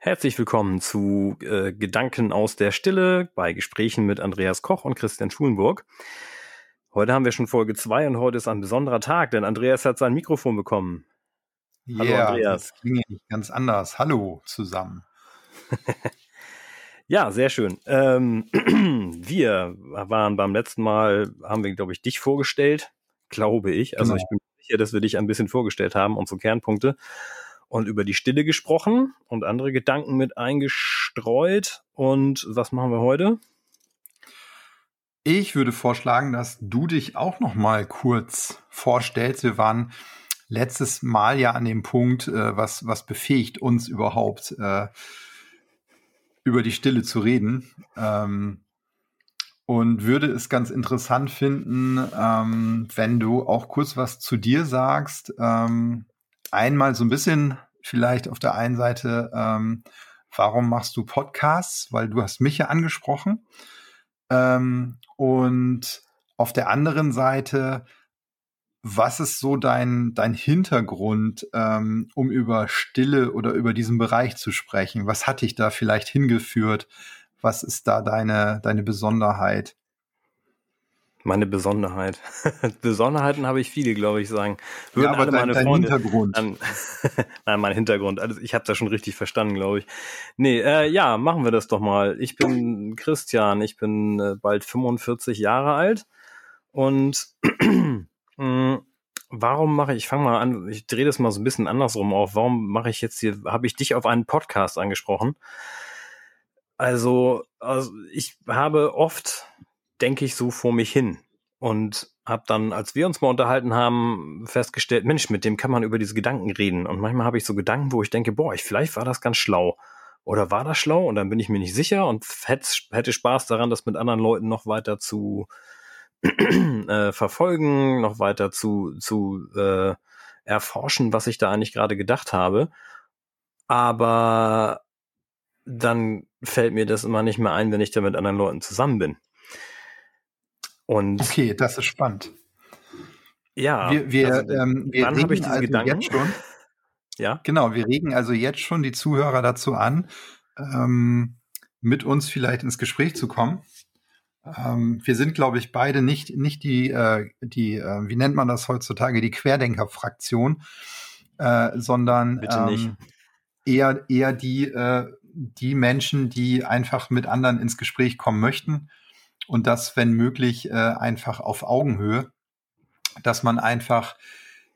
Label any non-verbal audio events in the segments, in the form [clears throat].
Herzlich willkommen zu äh, Gedanken aus der Stille bei Gesprächen mit Andreas Koch und Christian Schulenburg. Heute haben wir schon Folge 2 und heute ist ein besonderer Tag, denn Andreas hat sein Mikrofon bekommen. Hallo yeah, Andreas. Das klingt ganz anders. Hallo zusammen. [laughs] ja, sehr schön. Ähm, [clears throat] wir waren beim letzten Mal, haben wir, glaube ich, dich vorgestellt, glaube ich. Also genau. ich bin sicher, dass wir dich ein bisschen vorgestellt haben, unsere Kernpunkte und über die Stille gesprochen und andere Gedanken mit eingestreut. Und was machen wir heute? Ich würde vorschlagen, dass du dich auch noch mal kurz vorstellst. Wir waren letztes Mal ja an dem Punkt, äh, was, was befähigt uns überhaupt, äh, über die Stille zu reden. Ähm, und würde es ganz interessant finden, ähm, wenn du auch kurz was zu dir sagst, ähm, einmal so ein bisschen vielleicht auf der einen Seite, ähm, warum machst du Podcasts? Weil du hast mich ja angesprochen. Ähm, und auf der anderen Seite, was ist so dein, dein Hintergrund, ähm, um über Stille oder über diesen Bereich zu sprechen? Was hat dich da vielleicht hingeführt? Was ist da deine, deine Besonderheit? Meine Besonderheit. [laughs] Besonderheiten habe ich viele, glaube ich, sagen. Würden ja, aber alle dein, meine Freunde, dein Hintergrund. An, [laughs] nein, mein Hintergrund. Also ich habe das schon richtig verstanden, glaube ich. Nee, äh, ja, machen wir das doch mal. Ich bin Christian, ich bin äh, bald 45 Jahre alt und [clears throat] mm, warum mache ich, ich fange mal an, ich drehe das mal so ein bisschen andersrum auf. Warum mache ich jetzt hier, habe ich dich auf einen Podcast angesprochen? Also, also ich habe oft denke ich so vor mich hin und habe dann, als wir uns mal unterhalten haben, festgestellt, Mensch, mit dem kann man über diese Gedanken reden. Und manchmal habe ich so Gedanken, wo ich denke, boah, ich, vielleicht war das ganz schlau. Oder war das schlau? Und dann bin ich mir nicht sicher und hätte, Spaß daran, das mit anderen Leuten noch weiter zu [clears throat] äh, verfolgen, noch weiter zu, zu äh, erforschen, was ich da eigentlich gerade gedacht habe. Aber dann fällt mir das immer nicht mehr ein, wenn ich da mit anderen Leuten zusammen bin. Und okay, das ist spannend. Ja, wir, wir, also, ähm, wir regen ich also Gedanken? jetzt schon. [laughs] Ja. Genau, wir regen also jetzt schon die Zuhörer dazu an, ähm, mit uns vielleicht ins Gespräch zu kommen. Ähm, wir sind, glaube ich, beide nicht, nicht die, äh, die äh, wie nennt man das heutzutage, die Querdenker-Fraktion, äh, sondern ähm, eher, eher die, äh, die Menschen, die einfach mit anderen ins Gespräch kommen möchten und das, wenn möglich, äh, einfach auf Augenhöhe, dass man einfach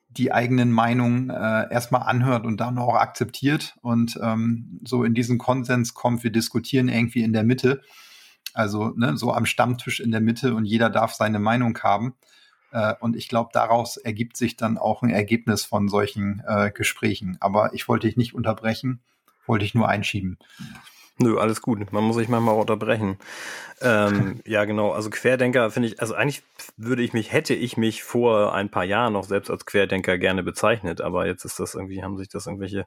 die eigenen Meinungen äh, erstmal anhört und dann auch akzeptiert und ähm, so in diesen Konsens kommt, wir diskutieren irgendwie in der Mitte, also ne, so am Stammtisch in der Mitte und jeder darf seine Meinung haben. Äh, und ich glaube, daraus ergibt sich dann auch ein Ergebnis von solchen äh, Gesprächen. Aber ich wollte dich nicht unterbrechen, wollte ich nur einschieben. Nö, alles gut. Man muss sich manchmal unterbrechen. Ähm, [laughs] ja, genau. Also Querdenker finde ich, also eigentlich würde ich mich, hätte ich mich vor ein paar Jahren noch selbst als Querdenker gerne bezeichnet, aber jetzt ist das irgendwie, haben sich das irgendwelche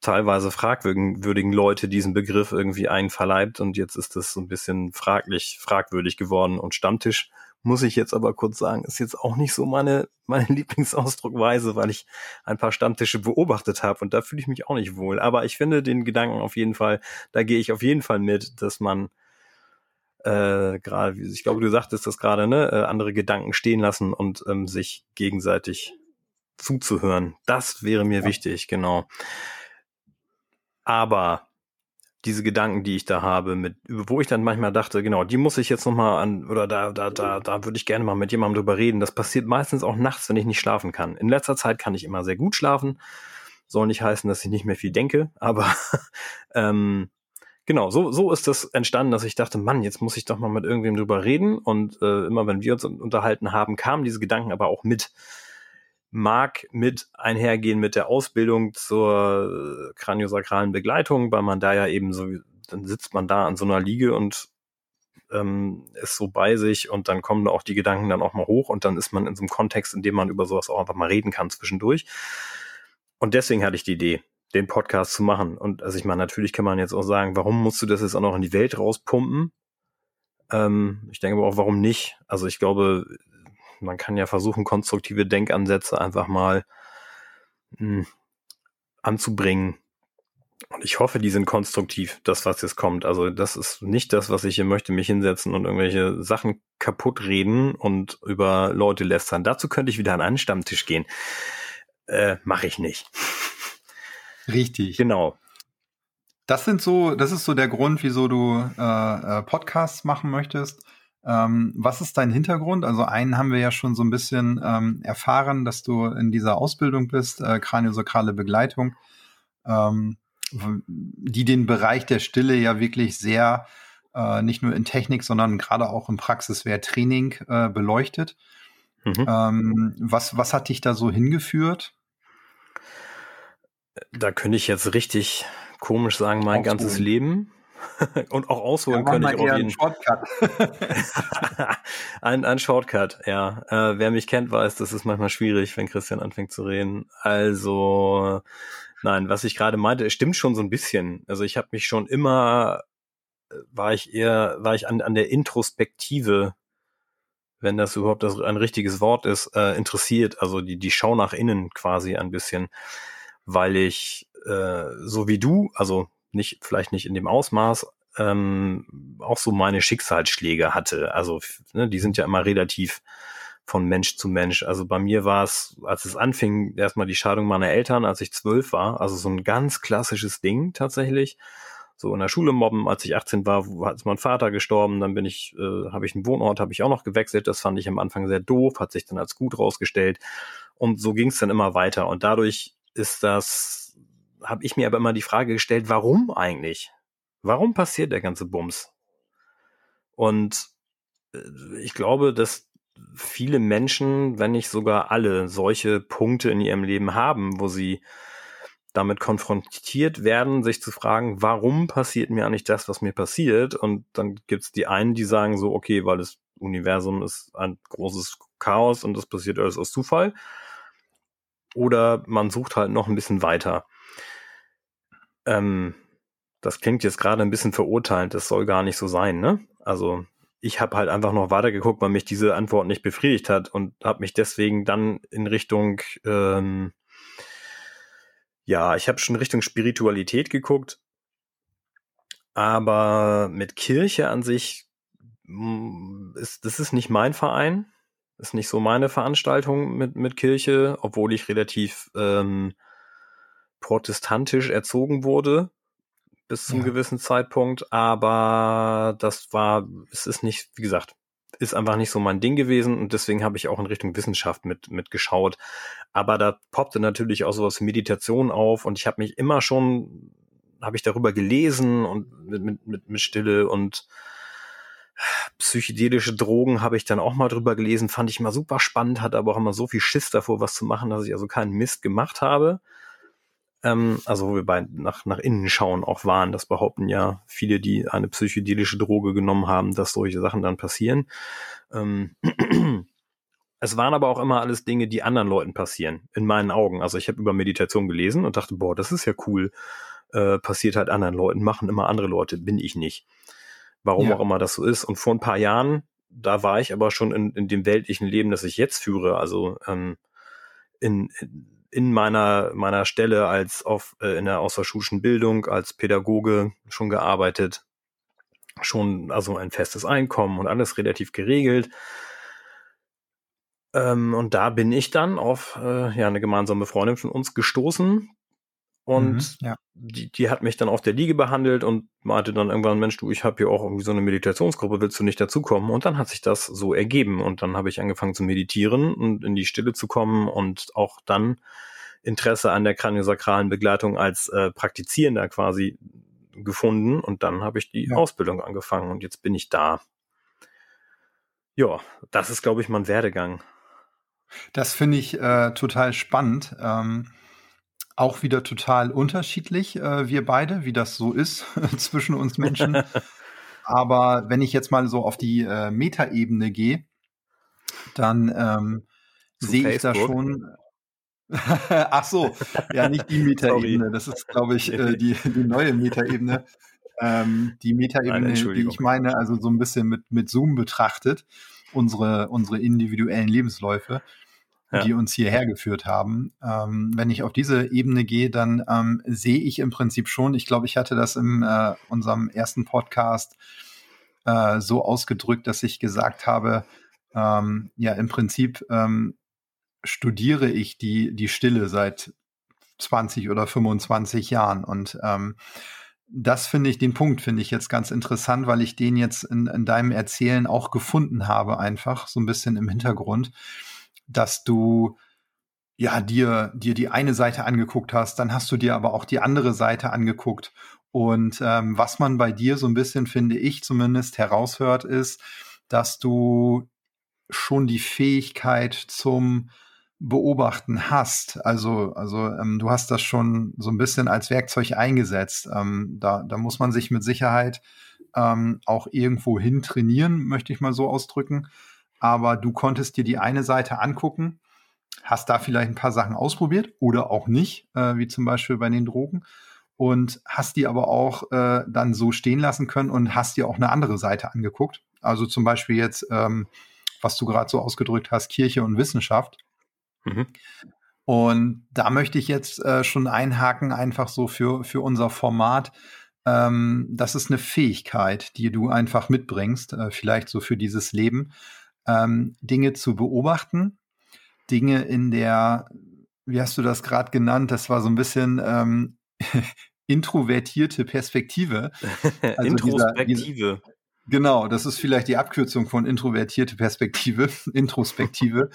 teilweise fragwürdigen Leute diesen Begriff irgendwie einverleibt und jetzt ist das so ein bisschen fraglich, fragwürdig geworden und Stammtisch muss ich jetzt aber kurz sagen, ist jetzt auch nicht so meine, meine [laughs] Lieblingsausdruckweise, weil ich ein paar Stammtische beobachtet habe und da fühle ich mich auch nicht wohl. Aber ich finde den Gedanken auf jeden Fall, da gehe ich auf jeden Fall mit, dass man äh, gerade, ich glaube, du sagtest das gerade, ne, äh, andere Gedanken stehen lassen und ähm, sich gegenseitig zuzuhören. Das wäre mir ja. wichtig, genau. Aber diese Gedanken, die ich da habe, mit, wo ich dann manchmal dachte, genau, die muss ich jetzt nochmal an, oder da, da, da, da würde ich gerne mal mit jemandem drüber reden. Das passiert meistens auch nachts, wenn ich nicht schlafen kann. In letzter Zeit kann ich immer sehr gut schlafen. Soll nicht heißen, dass ich nicht mehr viel denke, [laughs] aber ähm, genau, so, so ist das entstanden, dass ich dachte, Mann, jetzt muss ich doch mal mit irgendwem drüber reden. Und äh, immer wenn wir uns unterhalten haben, kamen diese Gedanken aber auch mit mag mit einhergehen mit der Ausbildung zur kraniosakralen Begleitung, weil man da ja eben so, dann sitzt man da an so einer Liege und ähm, ist so bei sich und dann kommen auch die Gedanken dann auch mal hoch und dann ist man in so einem Kontext, in dem man über sowas auch einfach mal reden kann zwischendurch. Und deswegen hatte ich die Idee, den Podcast zu machen. Und also ich meine, natürlich kann man jetzt auch sagen, warum musst du das jetzt auch noch in die Welt rauspumpen? Ähm, ich denke aber auch, warum nicht? Also ich glaube, man kann ja versuchen, konstruktive Denkansätze einfach mal mh, hm, anzubringen. Und ich hoffe, die sind konstruktiv, das, was jetzt kommt. Also das ist nicht das, was ich hier möchte, mich hinsetzen und irgendwelche Sachen kaputt reden und über Leute lästern. Dazu könnte ich wieder an einen Stammtisch gehen. Äh, Mache ich nicht. [laughs] Richtig. Genau. Das sind so, das ist so der Grund, wieso du äh, äh, Podcasts machen möchtest. Ähm, was ist dein Hintergrund? Also einen haben wir ja schon so ein bisschen ähm, erfahren, dass du in dieser Ausbildung bist, äh, kraniosakrale Begleitung. Ähm, die den Bereich der Stille ja wirklich sehr äh, nicht nur in Technik, sondern gerade auch im Praxiswehr-Training äh, beleuchtet. Mhm. Ähm, was, was hat dich da so hingeführt? Da könnte ich jetzt richtig komisch sagen, mein ausholen. ganzes Leben. [laughs] Und auch ausholen ja, könnte ich auch jeden. Shortcut. [laughs] ein, ein Shortcut, ja. Äh, wer mich kennt, weiß, das ist manchmal schwierig, wenn Christian anfängt zu reden. Also Nein, was ich gerade meinte, es stimmt schon so ein bisschen. Also ich habe mich schon immer, äh, war ich eher, war ich an, an der Introspektive, wenn das überhaupt das ein richtiges Wort ist, äh, interessiert. Also die, die Schau nach innen quasi ein bisschen, weil ich, äh, so wie du, also nicht, vielleicht nicht in dem Ausmaß, ähm, auch so meine Schicksalsschläge hatte. Also ne, die sind ja immer relativ von Mensch zu Mensch. Also bei mir war es, als es anfing, erstmal die Scheidung meiner Eltern, als ich zwölf war. Also so ein ganz klassisches Ding tatsächlich. So in der Schule mobben, als ich 18 war, ist mein Vater gestorben, dann bin ich, äh, habe ich einen Wohnort, habe ich auch noch gewechselt. Das fand ich am Anfang sehr doof, hat sich dann als gut rausgestellt. Und so ging es dann immer weiter. Und dadurch ist das, habe ich mir aber immer die Frage gestellt, warum eigentlich? Warum passiert der ganze Bums? Und äh, ich glaube, dass viele Menschen, wenn nicht sogar alle, solche Punkte in ihrem Leben haben, wo sie damit konfrontiert werden, sich zu fragen, warum passiert mir eigentlich das, was mir passiert? Und dann gibt's die einen, die sagen so, okay, weil das Universum ist ein großes Chaos und das passiert alles aus Zufall. Oder man sucht halt noch ein bisschen weiter. Ähm, das klingt jetzt gerade ein bisschen verurteilend, das soll gar nicht so sein, ne? Also ich habe halt einfach noch weitergeguckt, weil mich diese Antwort nicht befriedigt hat und habe mich deswegen dann in Richtung, ähm, ja, ich habe schon Richtung Spiritualität geguckt, aber mit Kirche an sich mm, ist das ist nicht mein Verein, ist nicht so meine Veranstaltung mit mit Kirche, obwohl ich relativ ähm, protestantisch erzogen wurde bis zum ja. gewissen Zeitpunkt, aber das war, es ist nicht, wie gesagt, ist einfach nicht so mein Ding gewesen und deswegen habe ich auch in Richtung Wissenschaft mit, mit geschaut. Aber da poppte natürlich auch sowas wie Meditation auf und ich habe mich immer schon, habe ich darüber gelesen und mit, mit, mit, mit Stille und psychedelische Drogen habe ich dann auch mal drüber gelesen, fand ich immer super spannend, hatte aber auch immer so viel Schiss davor, was zu machen, dass ich also keinen Mist gemacht habe ähm, also wo wir bei nach, nach innen schauen auch waren. Das behaupten ja viele, die eine psychedelische Droge genommen haben, dass solche Sachen dann passieren. Ähm, [clears throat] es waren aber auch immer alles Dinge, die anderen Leuten passieren, in meinen Augen. Also ich habe über Meditation gelesen und dachte, boah, das ist ja cool. Äh, passiert halt anderen Leuten, machen immer andere Leute, bin ich nicht. Warum ja. auch immer das so ist. Und vor ein paar Jahren, da war ich aber schon in, in dem weltlichen Leben, das ich jetzt führe, also ähm, in, in in meiner, meiner Stelle als auf, äh, in der außerschulischen Bildung als Pädagoge schon gearbeitet, schon also ein festes Einkommen und alles relativ geregelt. Ähm, und da bin ich dann auf äh, ja, eine gemeinsame Freundin von uns gestoßen, und mhm, ja. die, die hat mich dann auf der Liege behandelt und meinte dann irgendwann, Mensch, du, ich habe hier auch irgendwie so eine Meditationsgruppe, willst du nicht dazukommen? Und dann hat sich das so ergeben. Und dann habe ich angefangen zu meditieren und in die Stille zu kommen und auch dann Interesse an der kraniosakralen Begleitung als äh, Praktizierender quasi gefunden. Und dann habe ich die ja. Ausbildung angefangen und jetzt bin ich da. Ja, das ist, glaube ich, mein Werdegang. Das finde ich äh, total spannend. Ähm auch wieder total unterschiedlich, äh, wir beide, wie das so ist [laughs] zwischen uns Menschen. Aber wenn ich jetzt mal so auf die äh, Metaebene gehe, dann ähm, sehe ich da schon. [laughs] Ach so, ja, nicht die [laughs] Metaebene. Das ist, glaube ich, äh, die, die neue Metaebene. Ähm, die Metaebene, die ich meine, also so ein bisschen mit, mit Zoom betrachtet, unsere, unsere individuellen Lebensläufe. Ja. die uns hierher geführt haben. Ähm, wenn ich auf diese Ebene gehe, dann ähm, sehe ich im Prinzip schon, ich glaube, ich hatte das in äh, unserem ersten Podcast äh, so ausgedrückt, dass ich gesagt habe, ähm, ja, im Prinzip ähm, studiere ich die, die Stille seit 20 oder 25 Jahren und ähm, das finde ich, den Punkt finde ich jetzt ganz interessant, weil ich den jetzt in, in deinem Erzählen auch gefunden habe, einfach so ein bisschen im Hintergrund dass du ja dir dir die eine Seite angeguckt hast, dann hast du dir aber auch die andere Seite angeguckt. Und ähm, was man bei dir so ein bisschen, finde ich zumindest, heraushört, ist, dass du schon die Fähigkeit zum Beobachten hast. Also, also ähm, du hast das schon so ein bisschen als Werkzeug eingesetzt. Ähm, da, da muss man sich mit Sicherheit ähm, auch irgendwo hin trainieren, möchte ich mal so ausdrücken aber du konntest dir die eine Seite angucken, hast da vielleicht ein paar Sachen ausprobiert oder auch nicht, äh, wie zum Beispiel bei den Drogen, und hast die aber auch äh, dann so stehen lassen können und hast dir auch eine andere Seite angeguckt. Also zum Beispiel jetzt, ähm, was du gerade so ausgedrückt hast, Kirche und Wissenschaft. Mhm. Und da möchte ich jetzt äh, schon einhaken, einfach so für, für unser Format. Ähm, das ist eine Fähigkeit, die du einfach mitbringst, äh, vielleicht so für dieses Leben ähm, Dinge zu beobachten, Dinge in der, wie hast du das gerade genannt, das war so ein bisschen ähm, [laughs] introvertierte Perspektive. [laughs] Also Introspektive. Dieser, dieser, genau, das ist vielleicht die Abkürzung von introvertierte Perspektive, [laughs] Introspektive.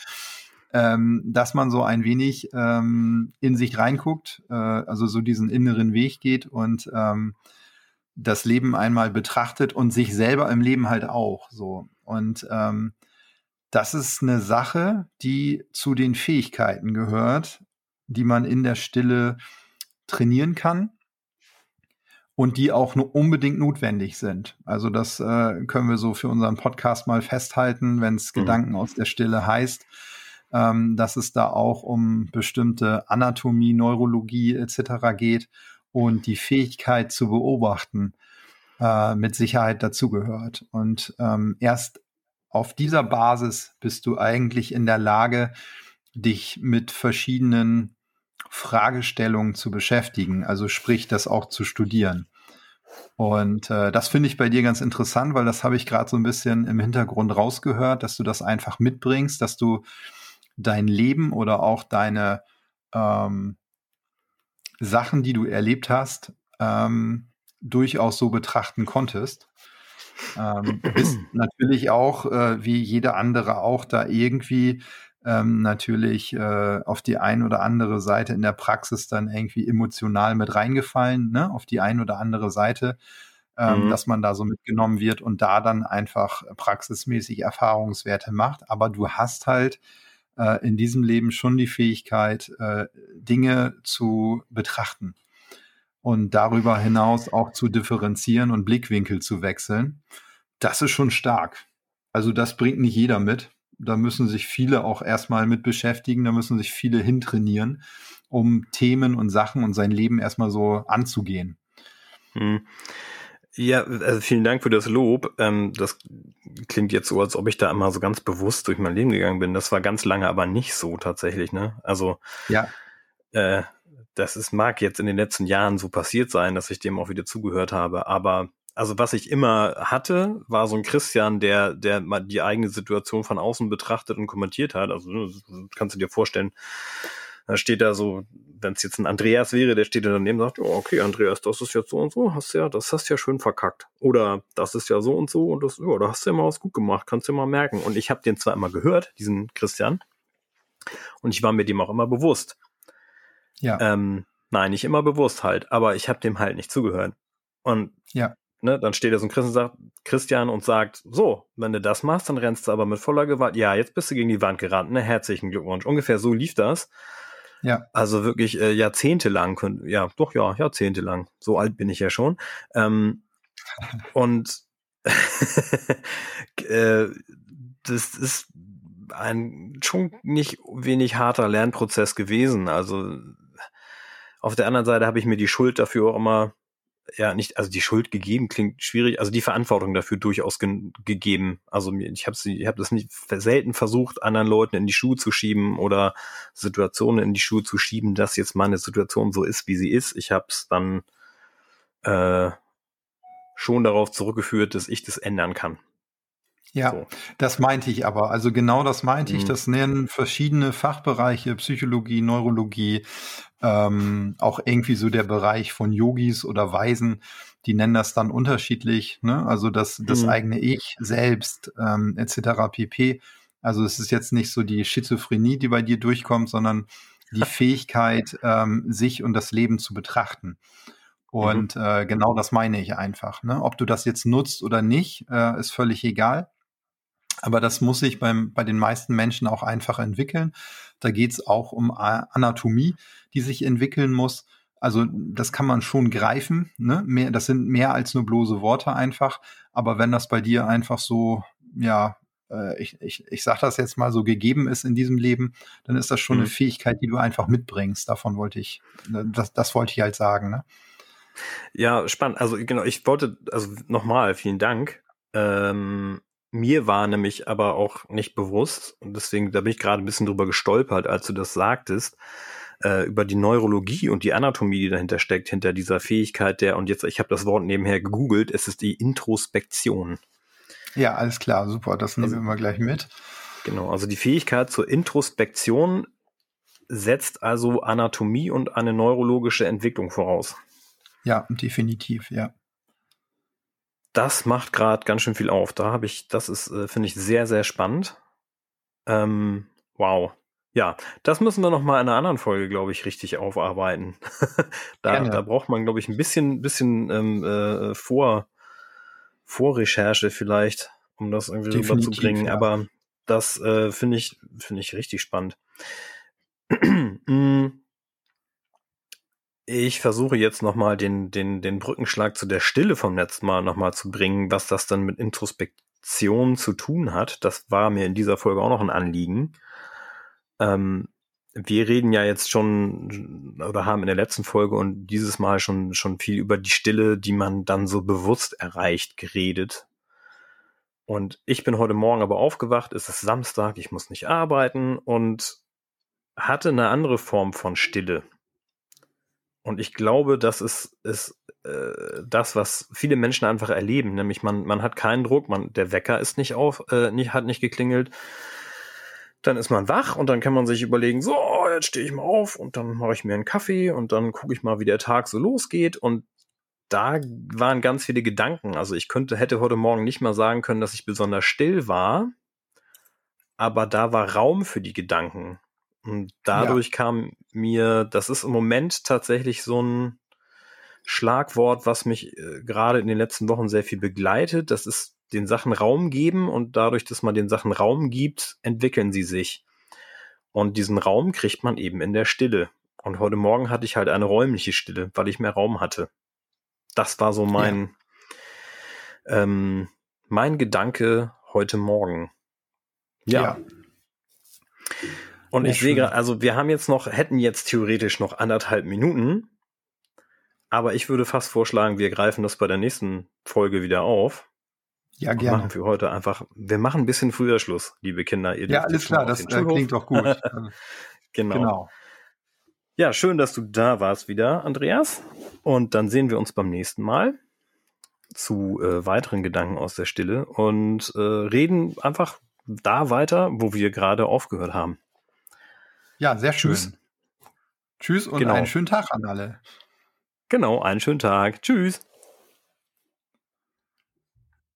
ähm, dass man so ein wenig ähm, in sich reinguckt, äh, also so diesen inneren Weg geht und ähm, das Leben einmal betrachtet und sich selber im Leben halt auch so. Und ähm, das ist eine Sache, die zu den Fähigkeiten gehört, die man in der Stille trainieren kann und die auch nur unbedingt notwendig sind. Also das äh, können wir so für unseren Podcast mal festhalten, wenn es mhm. Gedanken aus der Stille heißt, ähm, dass es da auch um bestimmte Anatomie, Neurologie etc. geht und die Fähigkeit zu beobachten äh, mit Sicherheit dazugehört. Und ähm, erst auf dieser Basis bist du eigentlich in der Lage, dich mit verschiedenen Fragestellungen zu beschäftigen, also sprich, das auch zu studieren. Und äh, das finde ich bei dir ganz interessant, weil das habe ich gerade so ein bisschen im Hintergrund rausgehört, dass du das einfach mitbringst, dass du dein Leben oder auch deine ähm, Sachen, die du erlebt hast, ähm, durchaus so betrachten konntest. Ähm, bist natürlich auch, äh, wie jeder andere auch, da irgendwie ähm, natürlich äh, auf die ein oder andere Seite in der Praxis dann irgendwie emotional mit reingefallen, ne? auf die ein oder andere Seite, ähm, mhm. dass man da so mitgenommen wird und da dann einfach praxismäßig Erfahrungswerte macht. Aber du hast halt äh, in diesem Leben schon die Fähigkeit, äh, Dinge zu betrachten und darüber hinaus auch zu differenzieren und Blickwinkel zu wechseln, das ist schon stark. Also das bringt nicht jeder mit. Da müssen sich viele auch erstmal mit beschäftigen, da müssen sich viele hintrainieren, um Themen und Sachen und sein Leben erstmal so anzugehen. Hm. Ja, also vielen Dank für das Lob. Ähm, das klingt jetzt so, als ob ich da immer so ganz bewusst durch mein Leben gegangen bin. Das war ganz lange aber nicht so tatsächlich, ne? Also ja. Äh, das ist, mag jetzt in den letzten Jahren so passiert sein, dass ich dem auch wieder zugehört habe, aber also was ich immer hatte, war so ein Christian, der, der mal die eigene Situation von außen betrachtet und kommentiert hat. Also ne, kannst du dir vorstellen, da steht da so, wenn es jetzt ein Andreas wäre, der steht da daneben und sagt, oh, okay, Andreas, das ist jetzt so und so, hast ja, das hast ja schön verkackt. Oder das ist ja so und so und das, ja, da hast du ja mal was gut gemacht, kannst du ja mal merken. Und ich habe den zwar immer gehört, diesen Christian, und ich war mir dem auch immer bewusst. Ja. Ähm, nein, nicht immer bewusst halt, aber ich habe dem halt nicht zugehört. Und ja. ne, dann steht da so ein Christian, sagt, Christian und sagt, so, wenn du das machst, dann rennst du aber mit voller Gewalt. Ja, jetzt bist du gegen die Wand gerannt, ne? Herzlichen Glückwunsch. Ungefähr so lief das. Ja. Also wirklich äh, jahrzehntelang, ja, doch ja, jahrzehntelang. So alt bin ich ja schon. Ähm, [laughs] und [laughs] äh, das ist ein schon nicht wenig harter Lernprozess gewesen. Also auf der anderen Seite habe ich mir die Schuld dafür auch immer ja nicht, also die Schuld gegeben klingt schwierig, also die Verantwortung dafür durchaus ge gegeben. Also ich habe ich hab das nicht selten versucht, anderen Leuten in die Schuhe zu schieben oder Situationen in die Schuhe zu schieben, dass jetzt meine Situation so ist, wie sie ist. Ich habe es dann äh, schon darauf zurückgeführt, dass ich das ändern kann. Ja, so. das meinte ich aber. Also genau das meinte mhm. ich. Das nennen verschiedene Fachbereiche, Psychologie, Neurologie, ähm, auch irgendwie so der Bereich von Yogis oder Weisen, die nennen das dann unterschiedlich. Ne? Also das, das mhm. eigene Ich selbst ähm, etc. pp. Also es ist jetzt nicht so die Schizophrenie, die bei dir durchkommt, sondern die [laughs] Fähigkeit, ähm, sich und das Leben zu betrachten. Und mhm. äh, genau das meine ich einfach. Ne? Ob du das jetzt nutzt oder nicht, äh, ist völlig egal. Aber das muss sich beim, bei den meisten Menschen auch einfach entwickeln. Da geht es auch um Anatomie, die sich entwickeln muss. Also das kann man schon greifen. Ne? Mehr, das sind mehr als nur bloße Worte einfach. Aber wenn das bei dir einfach so, ja, äh, ich, ich, ich sage das jetzt mal so gegeben ist in diesem Leben, dann ist das schon mhm. eine Fähigkeit, die du einfach mitbringst. Davon wollte ich, ne, das, das wollte ich halt sagen. Ne? Ja, spannend. Also genau, ich wollte, also nochmal, vielen Dank. Ähm, mir war nämlich aber auch nicht bewusst, und deswegen, da bin ich gerade ein bisschen drüber gestolpert, als du das sagtest, äh, über die Neurologie und die Anatomie, die dahinter steckt, hinter dieser Fähigkeit der, und jetzt, ich habe das Wort nebenher gegoogelt, es ist die Introspektion. Ja, alles klar, super, das nehmen also, wir mal gleich mit. Genau, also die Fähigkeit zur Introspektion setzt also Anatomie und eine neurologische Entwicklung voraus. Ja, definitiv, ja das macht gerade ganz schön viel auf. Da habe ich, das ist, äh, finde ich, sehr, sehr spannend. Ähm, wow. Ja, das müssen wir noch mal in einer anderen Folge, glaube ich, richtig aufarbeiten. [laughs] da, da braucht man, glaube ich, ein bisschen, bisschen ähm, äh, Vor, Vorrecherche vielleicht, um das irgendwie rüberzubringen. Ja. Aber das äh, finde ich, finde ich richtig spannend. [clears throat] Ich versuche jetzt nochmal den, den, den Brückenschlag zu der Stille vom letzten Mal nochmal zu bringen, was das dann mit Introspektion zu tun hat. Das war mir in dieser Folge auch noch ein Anliegen. Ähm, wir reden ja jetzt schon oder haben in der letzten Folge und dieses Mal schon, schon viel über die Stille, die man dann so bewusst erreicht, geredet. Und ich bin heute Morgen aber aufgewacht, es ist Samstag, ich muss nicht arbeiten und hatte eine andere Form von Stille. Und ich glaube, das ist, ist äh, das, was viele Menschen einfach erleben. Nämlich man, man hat keinen Druck, man, der Wecker ist nicht auf, äh, nicht, hat nicht geklingelt. Dann ist man wach und dann kann man sich überlegen, so, jetzt stehe ich mal auf und dann mache ich mir einen Kaffee und dann gucke ich mal, wie der Tag so losgeht. Und da waren ganz viele Gedanken. Also ich könnte, hätte heute Morgen nicht mal sagen können, dass ich besonders still war, aber da war Raum für die Gedanken. Und dadurch ja. kam mir, das ist im Moment tatsächlich so ein Schlagwort, was mich äh, gerade in den letzten Wochen sehr viel begleitet. Das ist den Sachen Raum geben und dadurch, dass man den Sachen Raum gibt, entwickeln sie sich. Und diesen Raum kriegt man eben in der Stille. Und heute Morgen hatte ich halt eine räumliche Stille, weil ich mehr Raum hatte. Das war so mein, ja. ähm, mein Gedanke heute Morgen. ja. ja. Und ich sehe gerade, also wir haben jetzt noch, hätten jetzt theoretisch noch anderthalb Minuten, aber ich würde fast vorschlagen, wir greifen das bei der nächsten Folge wieder auf. Ja, gerne. Machen wir heute einfach, wir machen ein bisschen früher Schluss, liebe Kinder. Ja, alles klar, das äh, klingt doch gut. [laughs] genau. genau. Ja, schön, dass du da warst wieder, Andreas. Und dann sehen wir uns beim nächsten Mal zu äh, weiteren Gedanken aus der Stille und äh, reden einfach da weiter, wo wir gerade aufgehört haben. Ja, sehr schön. Tschüss, Tschüss und genau. einen schönen Tag an alle. Genau, einen schönen Tag. Tschüss.